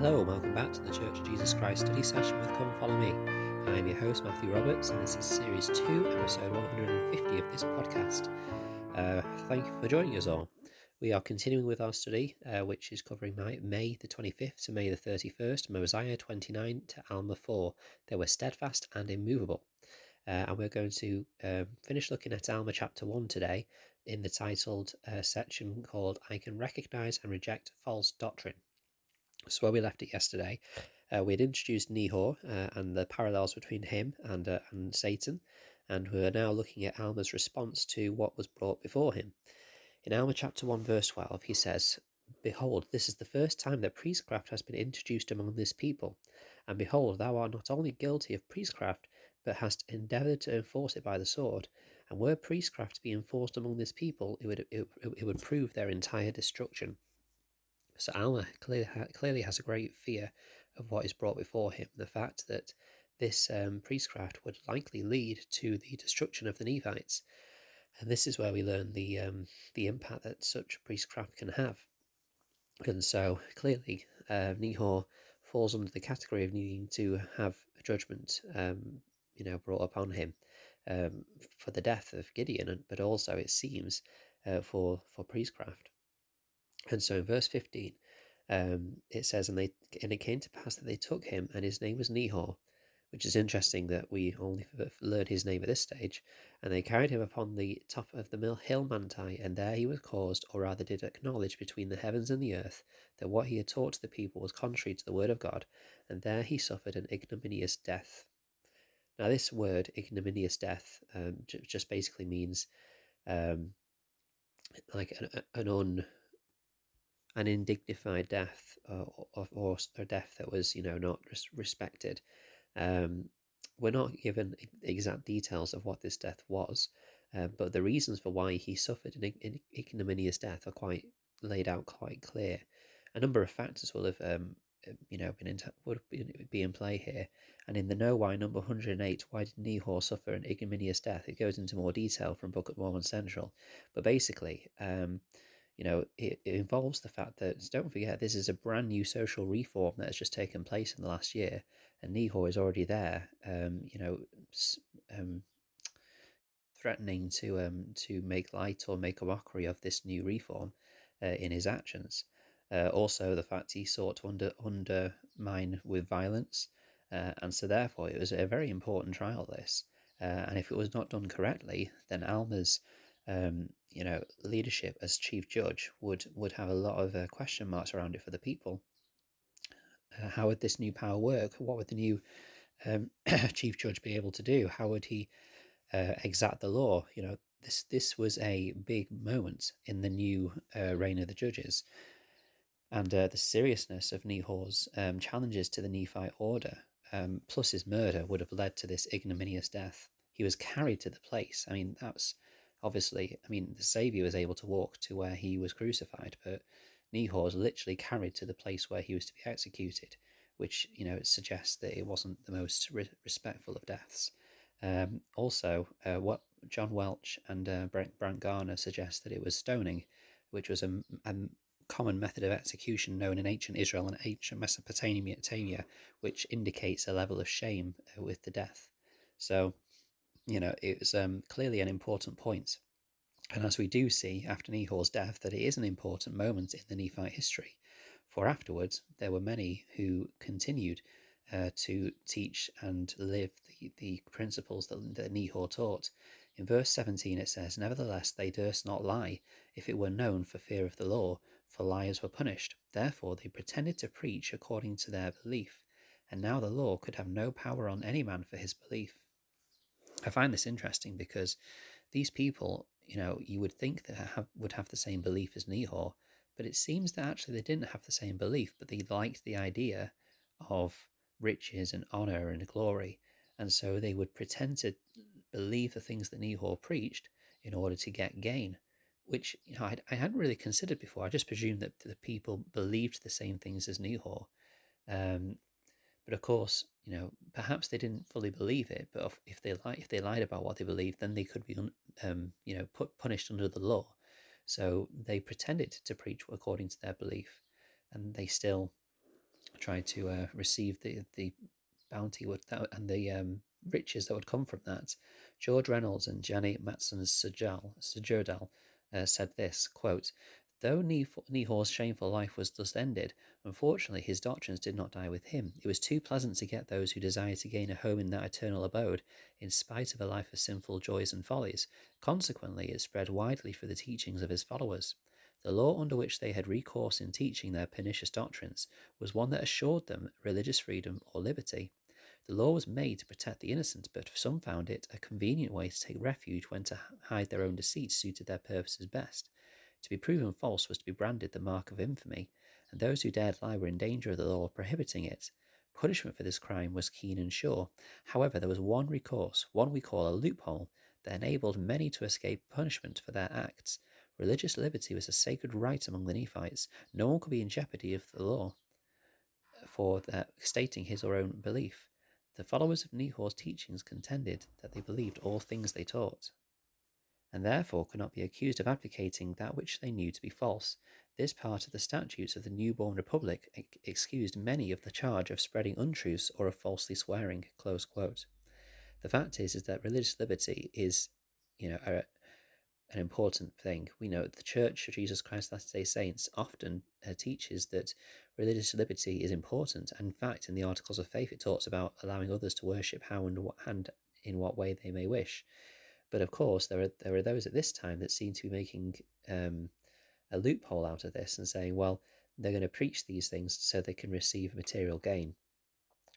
Hello, and welcome back to the Church of Jesus Christ study session with Come Follow Me. I am your host, Matthew Roberts, and this is Series 2, Episode 150 of this podcast. Uh, thank you for joining us all. We are continuing with our study, uh, which is covering May the 25th to May the 31st, Mosiah 29 to Alma 4. They were steadfast and immovable. Uh, and we're going to um, finish looking at Alma chapter 1 today in the titled uh, section called I Can Recognize and Reject False Doctrine. So, where we left it yesterday, uh, we had introduced Nehor uh, and the parallels between him and, uh, and Satan, and we are now looking at Alma's response to what was brought before him. In Alma chapter 1, verse 12, he says, Behold, this is the first time that priestcraft has been introduced among this people. And behold, thou art not only guilty of priestcraft, but hast endeavoured to enforce it by the sword. And were priestcraft to be enforced among this people, it would, it, it would prove their entire destruction. So Alma clearly, clearly has a great fear of what is brought before him. The fact that this um, priestcraft would likely lead to the destruction of the Nephites. And this is where we learn the um, the impact that such priestcraft can have. And so clearly, uh, Nehor falls under the category of needing to have a judgment, um, you know, brought upon him um, for the death of Gideon, but also it seems uh, for for priestcraft. And so in verse 15, um, it says, and they and it came to pass that they took him, and his name was Nehor, which is interesting that we only learn his name at this stage. And they carried him upon the top of the hill Manti, and there he was caused, or rather did acknowledge between the heavens and the earth, that what he had taught to the people was contrary to the word of God, and there he suffered an ignominious death. Now, this word, ignominious death, um, j- just basically means um, like an, an un an indignified death uh, or, or a death that was, you know, not respected. Um, we're not given exact details of what this death was, uh, but the reasons for why he suffered an ignominious death are quite laid out quite clear. A number of factors will have, um, you know, been in would be in play here. And in the KnoWhy number 108, why did Nehor suffer an ignominious death? It goes into more detail from Book of Mormon Central, but basically, um, you know, it, it, involves the fact that don't forget this is a brand new social reform that has just taken place in the last year, and Nehor is already there. Um, you know, um, threatening to um to make light or make a mockery of this new reform uh, in his actions. Uh, also, the fact he sought to under, undermine with violence, uh, and so therefore it was a very important trial. This, uh, and if it was not done correctly, then Alma's um, you know, leadership as chief judge would would have a lot of uh, question marks around it for the people. Uh, how would this new power work? What would the new um, chief judge be able to do? How would he uh, exact the law? You know, this this was a big moment in the new uh, reign of the judges, and uh, the seriousness of Nehor's um, challenges to the Nephite order, um, plus his murder, would have led to this ignominious death. He was carried to the place. I mean, that's obviously, I mean, the Savior was able to walk to where he was crucified, but Nehor was literally carried to the place where he was to be executed, which, you know, suggests that it wasn't the most re- respectful of deaths. Um, also, uh, what John Welch and uh, Brent, Brant Gardner suggest that it was stoning, which was a, a common method of execution known in ancient Israel and ancient Mesopotamia, which indicates a level of shame uh, with the death. So, you know, it was um, clearly an important point. And as we do see after Nehor's death, that it is an important moment in the Nephite history. For afterwards, there were many who continued uh, to teach and live the, the principles that, that Nehor taught. In verse 17 it says, Nevertheless they durst not lie, if it were known for fear of the law, for liars were punished. Therefore they pretended to preach according to their belief. And now the law could have no power on any man for his belief. I find this interesting because these people, you know, you would think that have, would have the same belief as Nehor, but it seems that actually they didn't have the same belief, but they liked the idea of riches and honor and glory, and so they would pretend to believe the things that Nehor preached in order to get gain, which you know I, I hadn't really considered before. I just presumed that the people believed the same things as Nehor. Um, but of course, you know, perhaps they didn't fully believe it. But if they lied, if they lied about what they believed, then they could be, um, you know, put punished under the law. So they pretended to preach according to their belief, and they still try to uh, receive the the bounty and the um, riches that would come from that. George Reynolds and Janet Matson Sjodahl uh, said this quote. Though Nehor's shameful life was thus ended, unfortunately his doctrines did not die with him. It was too pleasant to get those who desired to gain a home in that eternal abode, in spite of a life of sinful joys and follies. Consequently, it spread widely through the teachings of his followers. The law under which they had recourse in teaching their pernicious doctrines was one that assured them religious freedom or liberty. The law was made to protect the innocent, but some found it a convenient way to take refuge when to hide their own deceit suited their purposes best. To be proven false was to be branded the mark of infamy, and those who dared lie were in danger of the law prohibiting it. Punishment for this crime was keen and sure. However, there was one recourse, one we call a loophole, that enabled many to escape punishment for their acts. Religious liberty was a sacred right among the Nephites. No one could be in jeopardy of the law uh, for stating his or own belief. The followers of Nehor's teachings contended that they believed all things they taught and therefore could not be accused of advocating that which they knew to be false. This part of the statutes of the newborn republic excused many of the charge of spreading untruths or of falsely swearing. The fact is, is that religious liberty is, you know, a, an important thing. We know the Church of Jesus Christ Latter-day Saints often uh, teaches that religious liberty is important. In fact, in the Articles of Faith, it talks about allowing others to worship how and, what, and in what way they may wish. But of course, there are there are those at this time that seem to be making um, a loophole out of this and saying, well, they're going to preach these things so they can receive material gain,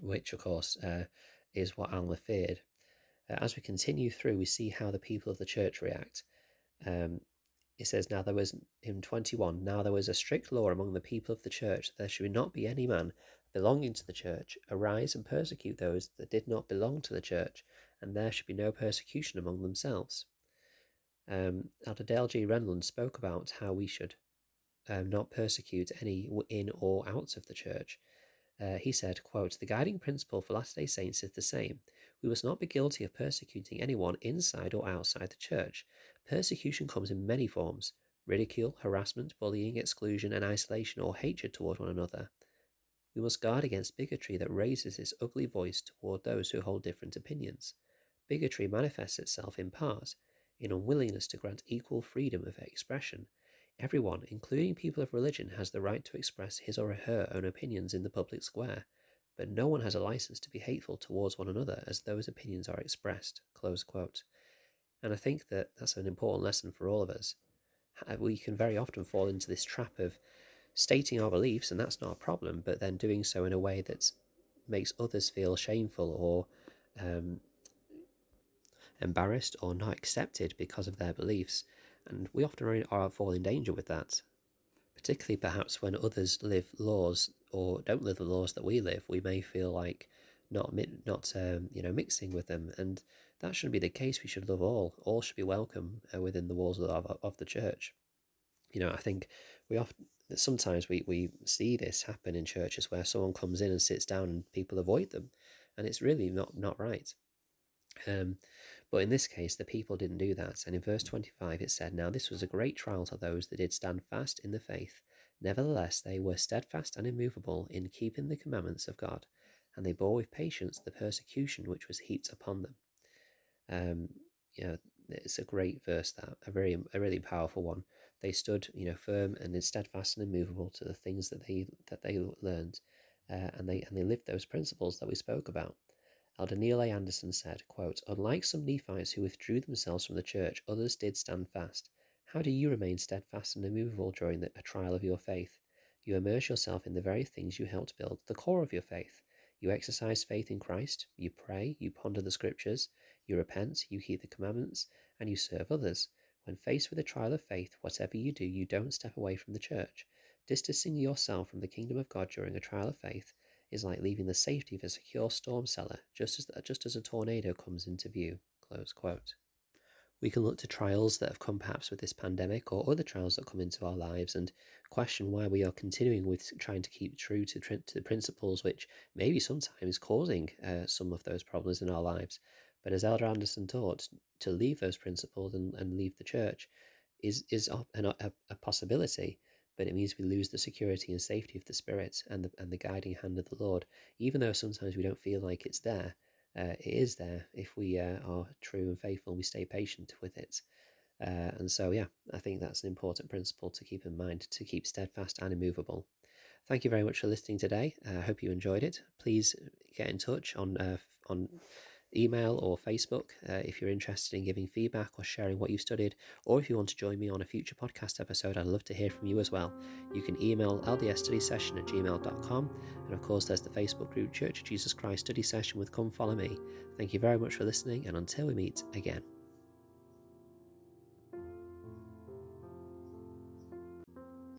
which of course uh, is what Alma feared. Uh, as we continue through, we see how the people of the church react. Um, it says, Now there was, in 21, now there was a strict law among the people of the church that there should not be any man belonging to the church arise and persecute those that did not belong to the church, and there should be no persecution among themselves. Um, Elder Dale G. Renlund spoke about how we should um, not persecute any in or out of the church. Uh, he said, quote, The guiding principle for Latter-day Saints is the same. We must not be guilty of persecuting anyone inside or outside the church. Persecution comes in many forms ridicule, harassment, bullying, exclusion, and isolation or hatred toward one another. We must guard against bigotry that raises its ugly voice toward those who hold different opinions. Bigotry manifests itself in part in unwillingness to grant equal freedom of expression. Everyone, including people of religion, has the right to express his or her own opinions in the public square, but no one has a license to be hateful towards one another as those opinions are expressed. And I think that that's an important lesson for all of us. We can very often fall into this trap of stating our beliefs, and that's not a problem, but then doing so in a way that makes others feel shameful or um, embarrassed or not accepted because of their beliefs, and we often are fall in danger with that. Particularly, perhaps when others live laws or don't live the laws that we live, we may feel like not not um, you know mixing with them, and that shouldn't be the case. We should love all. All should be welcome uh, within the walls of, of the church. You know, I think we often sometimes we, we see this happen in churches where someone comes in and sits down and people avoid them, and it's really not not right. Um, but in this case, the people didn't do that. And in verse 25, it said, Now this was a great trial to those that did stand fast in the faith. Nevertheless, they were steadfast and immovable in keeping the commandments of God, and they bore with patience the persecution which was heaped upon them. Um, you know, it's a great verse that a very a really powerful one. They stood, you know, firm and steadfast and immovable to the things that they that they learned, uh, and they and they lived those principles that we spoke about. Elder Neil A. Andersen said, quote, Unlike some Nephites who withdrew themselves from the church, others did stand fast. How do you remain steadfast and immovable during the, a trial of your faith? You immerse yourself in the very things you helped build, the core of your faith. You exercise faith in Christ, you pray, you ponder the scriptures, you repent, you keep the commandments, and you serve others. When faced with a trial of faith, whatever you do, you don't step away from the church. Distancing yourself from the kingdom of God during a trial of faith is like leaving the safety of a secure storm cellar just as, just as a tornado comes into view. We can look to trials that have come perhaps with this pandemic or other trials that come into our lives and question why we are continuing with trying to keep true to, to the principles which may be sometimes causing uh, some of those problems in our lives. But as Elder Andersen taught, to leave those principles and, and leave the church is, is a, a, a possibility but it means we lose the security and safety of the Spirit and the, and the guiding hand of the Lord. Even though sometimes we don't feel like it's there, uh, it is there if we uh, are true and faithful and we stay patient with it. Uh, and so, yeah, I think that's an important principle to keep in mind to keep steadfast and immovable. Thank you very much for listening today. I hope you enjoyed it. Please get in touch on uh, on email or Facebook uh, if you're interested in giving feedback or sharing what you studied, or if you want to join me on a future podcast episode, I'd love to hear from you as well. You can email ldsstudysession at gmail.com, and of course, there's the Facebook group Church of Jesus Christ Study Session with Come Follow Me. Thank you very much for listening, and until we meet again.